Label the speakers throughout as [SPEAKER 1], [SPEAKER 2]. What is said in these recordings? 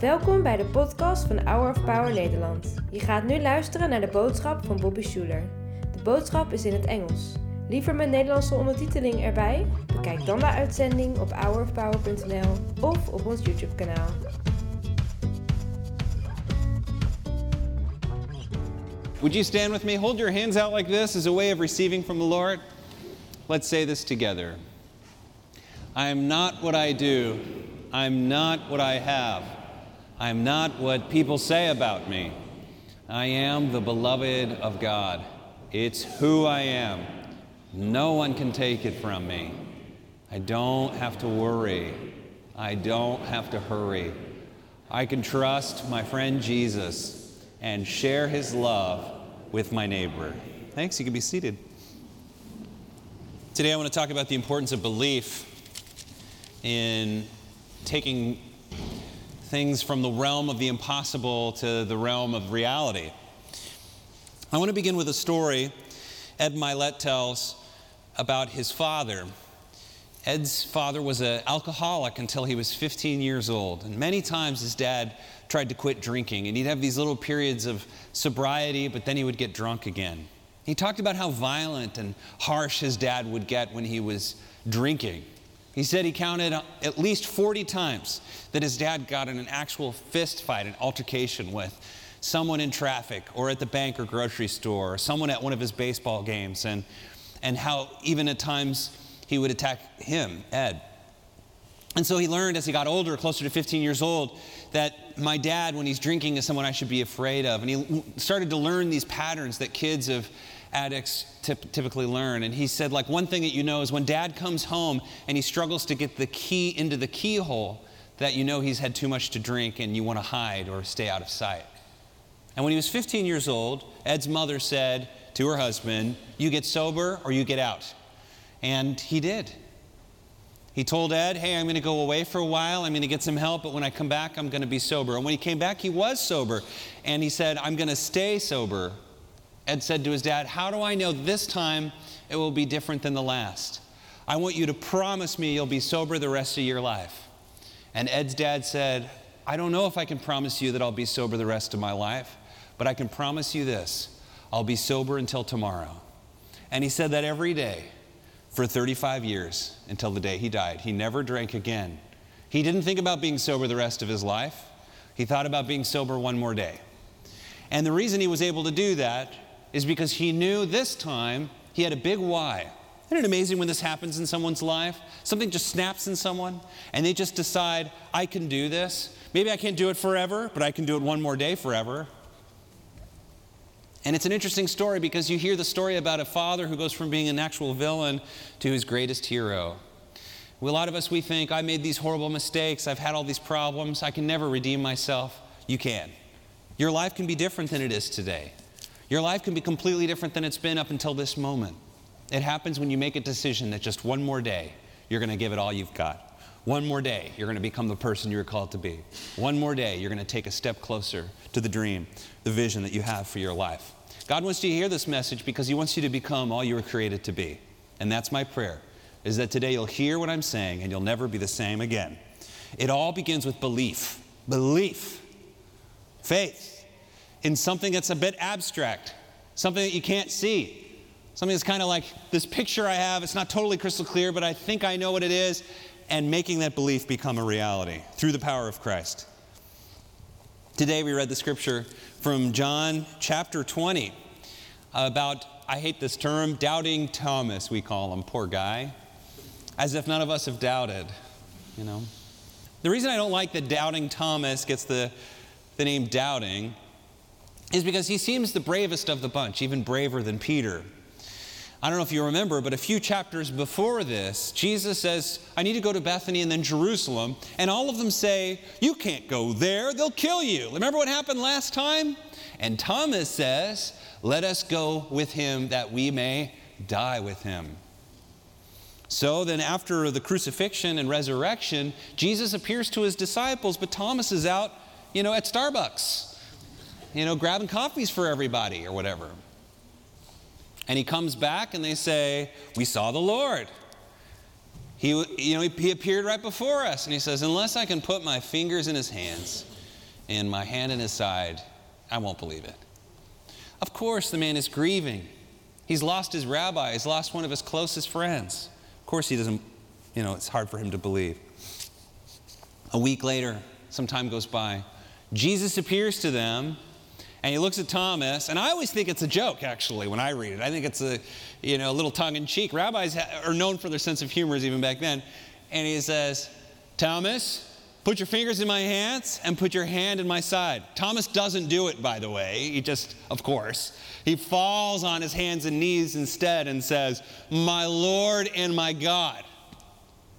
[SPEAKER 1] Welkom bij de podcast van Hour of Power Nederland. Je gaat nu luisteren naar de boodschap van Bobby Schuler. De boodschap is in het Engels. Liever met Nederlandse ondertiteling erbij? Bekijk dan de uitzending op hourofpower.nl of op ons YouTube kanaal.
[SPEAKER 2] Would you stand with me? Hold your hands out like this as a way of receiving from the Lord. Let's say this together. I am not what I do. I'm not what I have. I'm not what people say about me. I am the beloved of God. It's who I am. No one can take it from me. I don't have to worry. I don't have to hurry. I can trust my friend Jesus and share his love with my neighbor. Thanks, you can be seated. Today I want to talk about the importance of belief in taking things from the realm of the impossible to the realm of reality. I want to begin with a story Ed Mylett tells about his father. Ed's father was an alcoholic until he was 15 years old. And many times his dad tried to quit drinking, and he'd have these little periods of sobriety, but then he would get drunk again. He talked about how violent and harsh his dad would get when he was drinking. He said he counted at least 40 times that his dad got in an actual fist fight, an altercation with someone in traffic or at the bank or grocery store or someone at one of his baseball games, and, and how even at times he would attack him, Ed. And so he learned as he got older, closer to 15 years old, that my dad, when he's drinking, is someone I should be afraid of. And he started to learn these patterns that kids of addicts typically learn. And he said, like, one thing that you know is when dad comes home and he struggles to get the key into the keyhole, that you know he's had too much to drink and you want to hide or stay out of sight. And when he was 15 years old, Ed's mother said to her husband, You get sober or you get out. And he did. He told Ed, Hey, I'm going to go away for a while. I'm going to get some help, but when I come back, I'm going to be sober. And when he came back, he was sober. And he said, I'm going to stay sober Ed said to his dad, How do I know this time it will be different than the last? I want you to promise me you'll be sober the rest of your life. And Ed's dad said, I don't know if I can promise you that I'll be sober the rest of my life, but I can promise you this I'll be sober until tomorrow. And he said that every day for 35 years until the day he died. He never drank again. He didn't think about being sober the rest of his life, he thought about being sober one more day. And the reason he was able to do that is because he knew this time he had a big why. Isn't it amazing when this happens in someone's life? Something just snaps in someone, and they just decide, I can do this. Maybe I can't do it forever, but I can do it one more day forever. And it's an interesting story because you hear the story about a father who goes from being an actual villain to his greatest hero. A lot of us, we think, I made these horrible mistakes, I've had all these problems, I can never redeem myself. You can. Your life can be different than it is today. Your life can be completely different than it's been up until this moment. It happens when you make a decision that just one more day, you're going to give it all you've got. One more day, you're going to become the person you're called to be. One more day, you're going to take a step closer to the dream, the vision that you have for your life. God wants you to hear this message because He wants you to become all you were created to be. And that's my prayer, is that today you'll hear what I'm saying and you'll never be the same again. It all begins with belief. Belief. Faith in something that's a bit abstract, something that you can't see. Something that's kind of like this picture I have, it's not totally crystal clear, but I think I know what it is, and making that belief become a reality through the power of Christ. Today we read the scripture from John chapter 20 about, I hate this term, doubting Thomas, we call him, poor guy, as if none of us have doubted, you know. The reason I don't like that doubting Thomas gets the, the name doubting is because he seems the bravest of the bunch, even braver than Peter. I don't know if you remember, but a few chapters before this, Jesus says, I need to go to Bethany and then Jerusalem. And all of them say, You can't go there, they'll kill you. Remember what happened last time? And Thomas says, Let us go with him that we may die with him. So then, after the crucifixion and resurrection, Jesus appears to his disciples, but Thomas is out, you know, at Starbucks you know, grabbing coffees for everybody or whatever. And he comes back and they say, We saw the Lord. He, you know, he, he appeared right before us and he says, Unless I can put my fingers in his hands and my hand in his side, I won't believe it. Of course, the man is grieving. He's lost his rabbi, he's lost one of his closest friends. Of course, he doesn't, you know, it's hard for him to believe. A week later, some time goes by. Jesus appears to them and he looks at Thomas, and I always think it's a joke, actually, when I read it. I think it's a, you know, a little tongue in cheek. Rabbis are known for their sense of humor even back then. And he says, Thomas, put your fingers in my hands and put your hand in my side. Thomas doesn't do it, by the way. He just, of course, he falls on his hands and knees instead and says, My Lord and my God.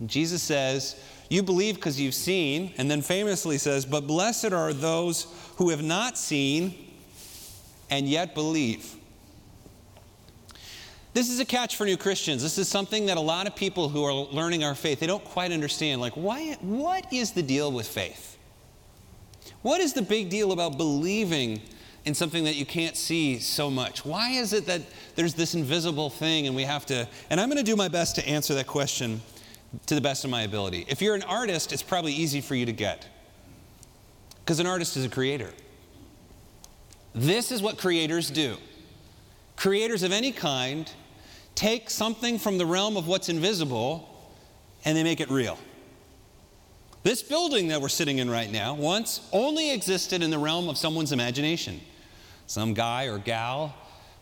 [SPEAKER 2] And Jesus says, You believe because you've seen, and then famously says, But blessed are those who have not seen and yet believe. This is a catch for new Christians. This is something that a lot of people who are learning our faith, they don't quite understand. Like, why, what is the deal with faith? What is the big deal about believing in something that you can't see so much? Why is it that there's this invisible thing and we have to? And I'm going to do my best to answer that question to the best of my ability. If you're an artist, it's probably easy for you to get because an artist is a creator. This is what creators do. Creators of any kind take something from the realm of what's invisible and they make it real. This building that we're sitting in right now once only existed in the realm of someone's imagination. Some guy or gal,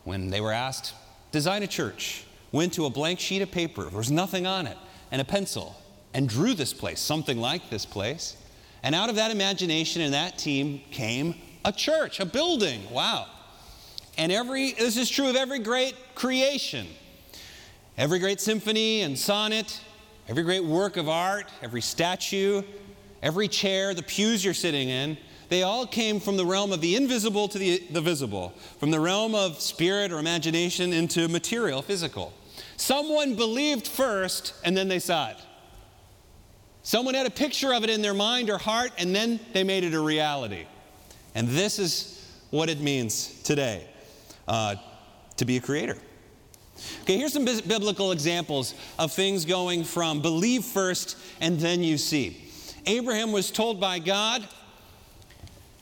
[SPEAKER 2] when they were asked, design a church, went to a blank sheet of paper, there was nothing on it, and a pencil, and drew this place, something like this place. And out of that imagination and that team came a church, a building. Wow. And every, this is true of every great creation. Every great symphony and sonnet, every great work of art, every statue, every chair, the pews you're sitting in, they all came from the realm of the invisible to the, the visible, from the realm of spirit or imagination into material, physical. Someone believed first and then they saw it. Someone had a picture of it in their mind or heart and then they made it a reality. And this is what it means today uh, to be a creator. Okay, here's some biblical examples of things going from believe first and then you see. Abraham was told by God,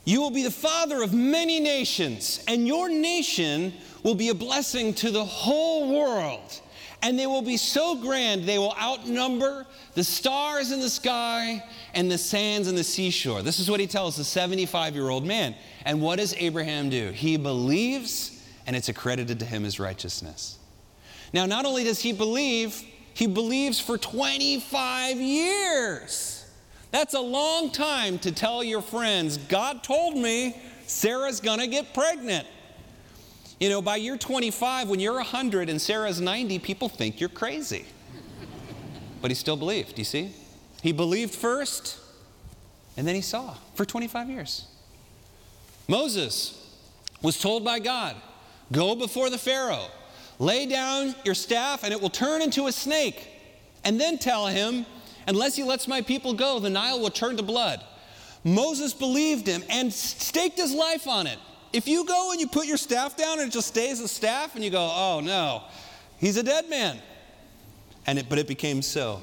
[SPEAKER 2] You will be the father of many nations, and your nation will be a blessing to the whole world. And they will be so grand, they will outnumber the stars in the sky and the sands and the seashore. This is what he tells the 75 year old man. And what does Abraham do? He believes, and it's accredited to him as righteousness. Now, not only does he believe, he believes for 25 years. That's a long time to tell your friends, God told me Sarah's gonna get pregnant. You know, by year 25, when you're 100 and Sarah's 90, people think you're crazy. But he still believed, you see? He believed first, and then he saw for 25 years. Moses was told by God, Go before the Pharaoh, lay down your staff, and it will turn into a snake. And then tell him, Unless he lets my people go, the Nile will turn to blood. Moses believed him and staked his life on it. If you go and you put your staff down and it just stays a staff, and you go, oh no, he's a dead man. And it, but it became so.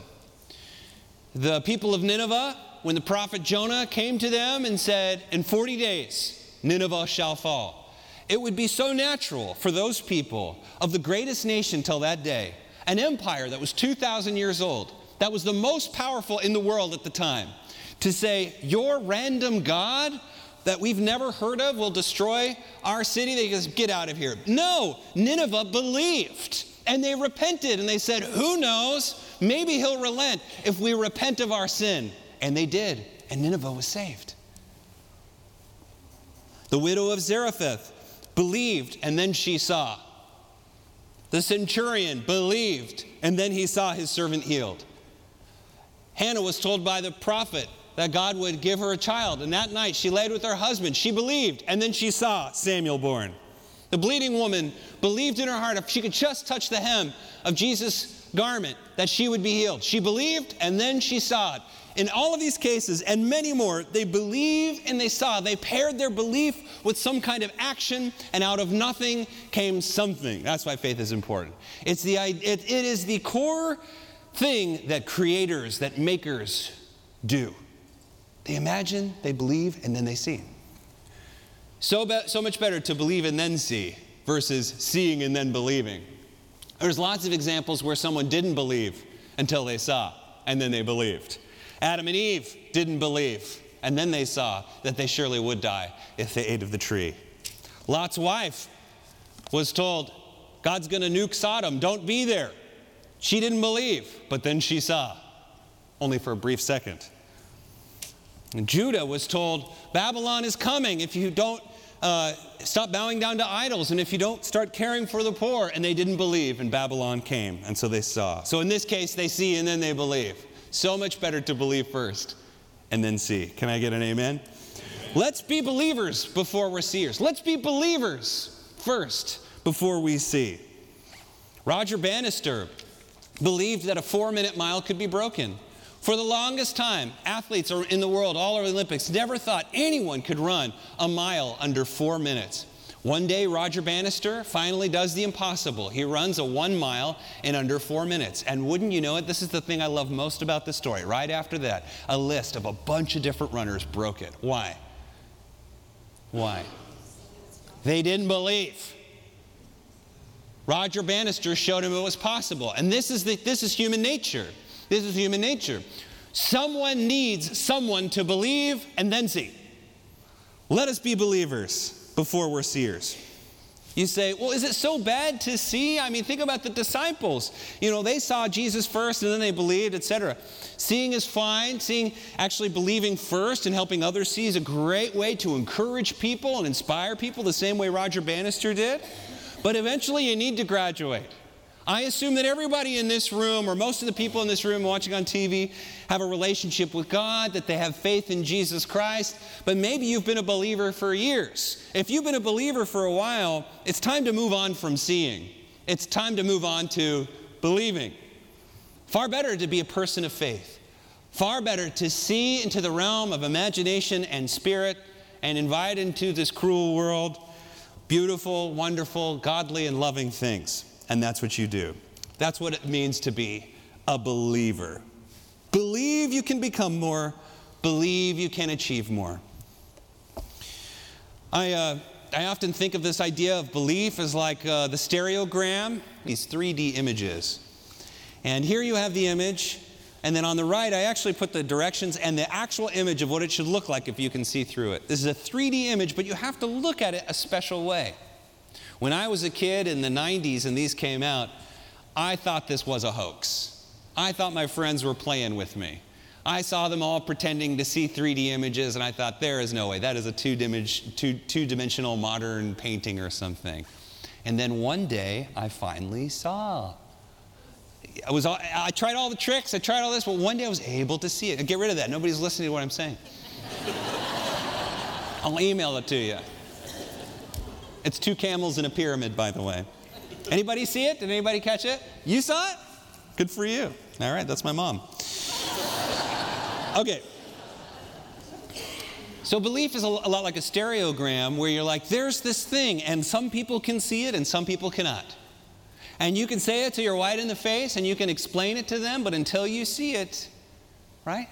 [SPEAKER 2] The people of Nineveh, when the prophet Jonah came to them and said, In 40 days, Nineveh shall fall. It would be so natural for those people of the greatest nation till that day, an empire that was 2,000 years old, that was the most powerful in the world at the time, to say, Your random God that we've never heard of will destroy our city. They just get out of here. No, Nineveh believed and they repented and they said, Who knows? Maybe he'll relent if we repent of our sin. And they did, and Nineveh was saved. The widow of Zarephath believed, and then she saw. The centurion believed, and then he saw his servant healed. Hannah was told by the prophet, that God would give her a child. And that night she laid with her husband. She believed, and then she saw Samuel born. The bleeding woman believed in her heart if she could just touch the hem of Jesus' garment, that she would be healed. She believed, and then she saw it. In all of these cases, and many more, they believed and they saw. They paired their belief with some kind of action, and out of nothing came something. That's why faith is important. It's the, it, it is the core thing that creators, that makers do. They imagine, they believe, and then they see. So, be- so much better to believe and then see versus seeing and then believing. There's lots of examples where someone didn't believe until they saw, and then they believed. Adam and Eve didn't believe, and then they saw that they surely would die if they ate of the tree. Lot's wife was told, God's going to nuke Sodom, don't be there. She didn't believe, but then she saw, only for a brief second. And Judah was told, Babylon is coming if you don't uh, stop bowing down to idols and if you don't start caring for the poor. And they didn't believe, and Babylon came, and so they saw. So in this case, they see and then they believe. So much better to believe first and then see. Can I get an amen? Let's be believers before we're seers. Let's be believers first before we see. Roger Bannister believed that a four minute mile could be broken. For the longest time, athletes in the world, all over the Olympics, never thought anyone could run a mile under four minutes. One day, Roger Bannister finally does the impossible. He runs a one mile in under four minutes. And wouldn't you know it, this is the thing I love most about the story. Right after that, a list of a bunch of different runners broke it. Why? Why? They didn't believe. Roger Bannister showed him it was possible. And this is, the, this is human nature. This is human nature. Someone needs someone to believe and then see. Let us be believers before we're seers. You say, well, is it so bad to see? I mean, think about the disciples. You know, they saw Jesus first and then they believed, etc. Seeing is fine. Seeing, actually believing first and helping others see is a great way to encourage people and inspire people the same way Roger Bannister did. But eventually you need to graduate. I assume that everybody in this room, or most of the people in this room watching on TV, have a relationship with God, that they have faith in Jesus Christ, but maybe you've been a believer for years. If you've been a believer for a while, it's time to move on from seeing. It's time to move on to believing. Far better to be a person of faith. Far better to see into the realm of imagination and spirit and invite into this cruel world beautiful, wonderful, godly, and loving things and that's what you do. That's what it means to be a believer. Believe you can become more, believe you can achieve more. I, uh, I often think of this idea of belief as like uh, the stereogram, these 3D images. And here you have the image, and then on the right, I actually put the directions and the actual image of what it should look like if you can see through it. This is a 3D image, but you have to look at it a special way. When I was a kid in the 90s and these came out, I thought this was a hoax. I thought my friends were playing with me. I saw them all pretending to see 3D images, and I thought, there is no way. That is a two-dimensional modern painting or something. And then one day, I finally saw. I, was, I tried all the tricks, I tried all this, but one day I was able to see it. Get rid of that. Nobody's listening to what I'm saying. I'll email it to you. It's two camels in a pyramid, by the way. Anybody see it? Did anybody catch it? You saw it? Good for you. All right, that's my mom. Okay. So belief is a lot like a stereogram where you're like, there's this thing, and some people can see it and some people cannot. And you can say it to your white in the face and you can explain it to them, but until you see it, right?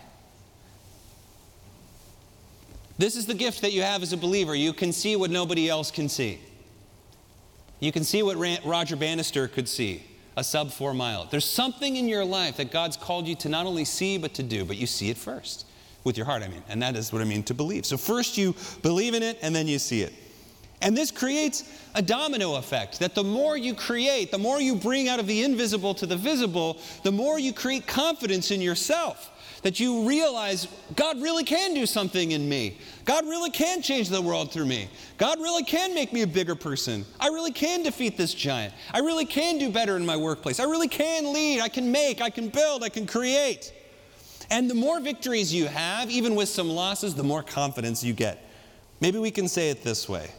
[SPEAKER 2] This is the gift that you have as a believer. You can see what nobody else can see. You can see what Roger Bannister could see a sub four mile. There's something in your life that God's called you to not only see, but to do, but you see it first. With your heart, I mean. And that is what I mean to believe. So first you believe in it, and then you see it. And this creates a domino effect that the more you create, the more you bring out of the invisible to the visible, the more you create confidence in yourself that you realize God really can do something in me. God really can change the world through me. God really can make me a bigger person. I really can defeat this giant. I really can do better in my workplace. I really can lead. I can make. I can build. I can create. And the more victories you have, even with some losses, the more confidence you get. Maybe we can say it this way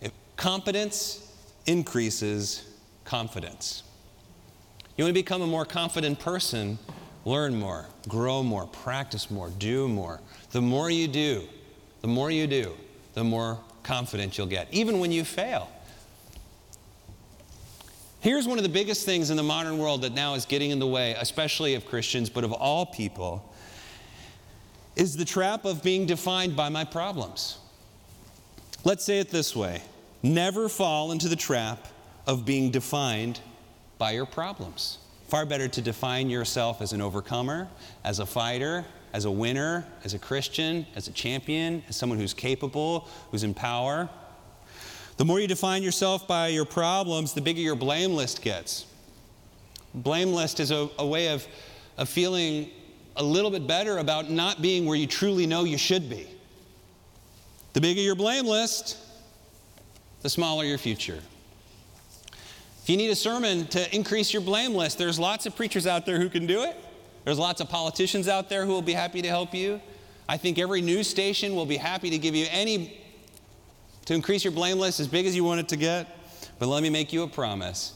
[SPEAKER 2] if competence increases confidence. You want to become a more confident person, learn more, grow more, practice more, do more. The more you do, the more you do, the more confident you'll get, even when you fail. Here's one of the biggest things in the modern world that now is getting in the way, especially of Christians, but of all people, is the trap of being defined by my problems. Let's say it this way never fall into the trap of being defined by your problems. Far better to define yourself as an overcomer, as a fighter, as a winner, as a Christian, as a champion, as someone who's capable, who's in power. The more you define yourself by your problems, the bigger your blame list gets. Blame list is a, a way of, of feeling a little bit better about not being where you truly know you should be. The bigger your blame list, the smaller your future. If you need a sermon to increase your blame list, there's lots of preachers out there who can do it. There's lots of politicians out there who will be happy to help you. I think every news station will be happy to give you any to increase your blame list as big as you want it to get. But let me make you a promise.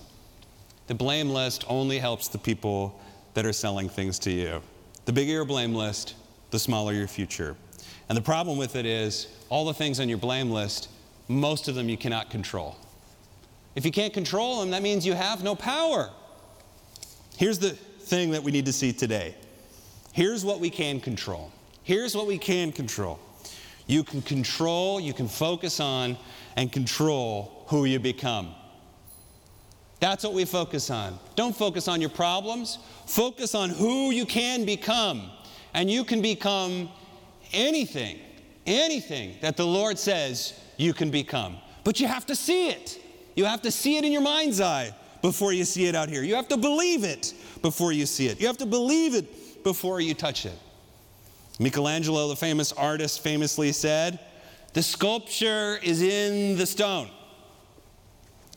[SPEAKER 2] The blame list only helps the people that are selling things to you. The bigger your blame list, the smaller your future. And the problem with it is, all the things on your blame list, most of them you cannot control. If you can't control them, that means you have no power. Here's the thing that we need to see today. Here's what we can control. Here's what we can control. You can control, you can focus on, and control who you become. That's what we focus on. Don't focus on your problems. Focus on who you can become. And you can become anything, anything that the Lord says you can become. But you have to see it. You have to see it in your mind's eye before you see it out here. You have to believe it before you see it. You have to believe it before you touch it. Michelangelo, the famous artist, famously said, The sculpture is in the stone.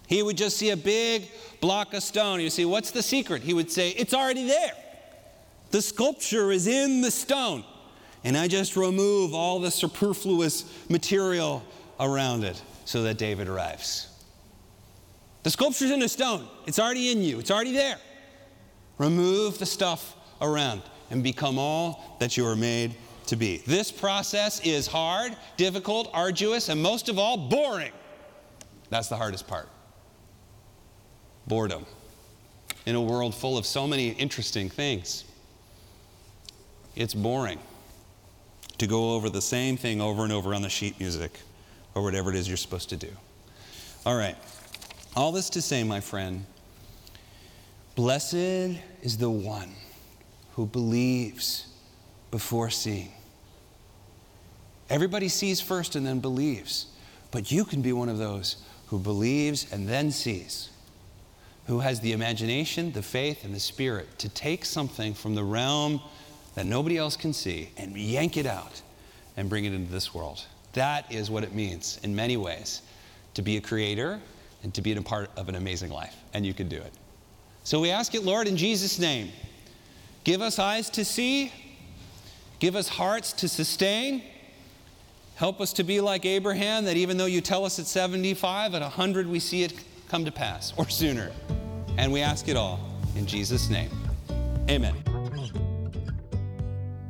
[SPEAKER 2] He would just see a big block of stone. You see, What's the secret? He would say, It's already there. The sculpture is in the stone. And I just remove all the superfluous material around it so that David arrives. The sculpture's in the stone, it's already in you, it's already there. Remove the stuff around and become all that you are made to be. This process is hard, difficult, arduous, and most of all, boring. That's the hardest part boredom in a world full of so many interesting things. It's boring to go over the same thing over and over on the sheet music or whatever it is you're supposed to do. All right. All this to say, my friend, blessed is the one who believes before seeing. Everybody sees first and then believes, but you can be one of those who believes and then sees who has the imagination, the faith, and the spirit to take something from the realm that nobody else can see and yank it out and bring it into this world. That is what it means in many ways to be a creator and to be a part of an amazing life. And you can do it. So we ask it, Lord, in Jesus' name, give us eyes to see, give us hearts to sustain. Help us to be like Abraham, that even though you tell us at 75, at 100 we see it come to pass or sooner. And we ask it all in Jesus' name. Amen.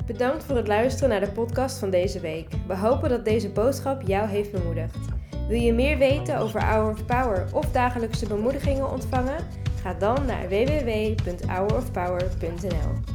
[SPEAKER 1] Bedankt voor het luisteren naar de podcast van deze week. We hopen dat deze boodschap jou heeft bemoedigd. Wil je meer weten over Hour of Power of dagelijkse bemoedigingen ontvangen? Ga dan naar www.hourofpower.nl.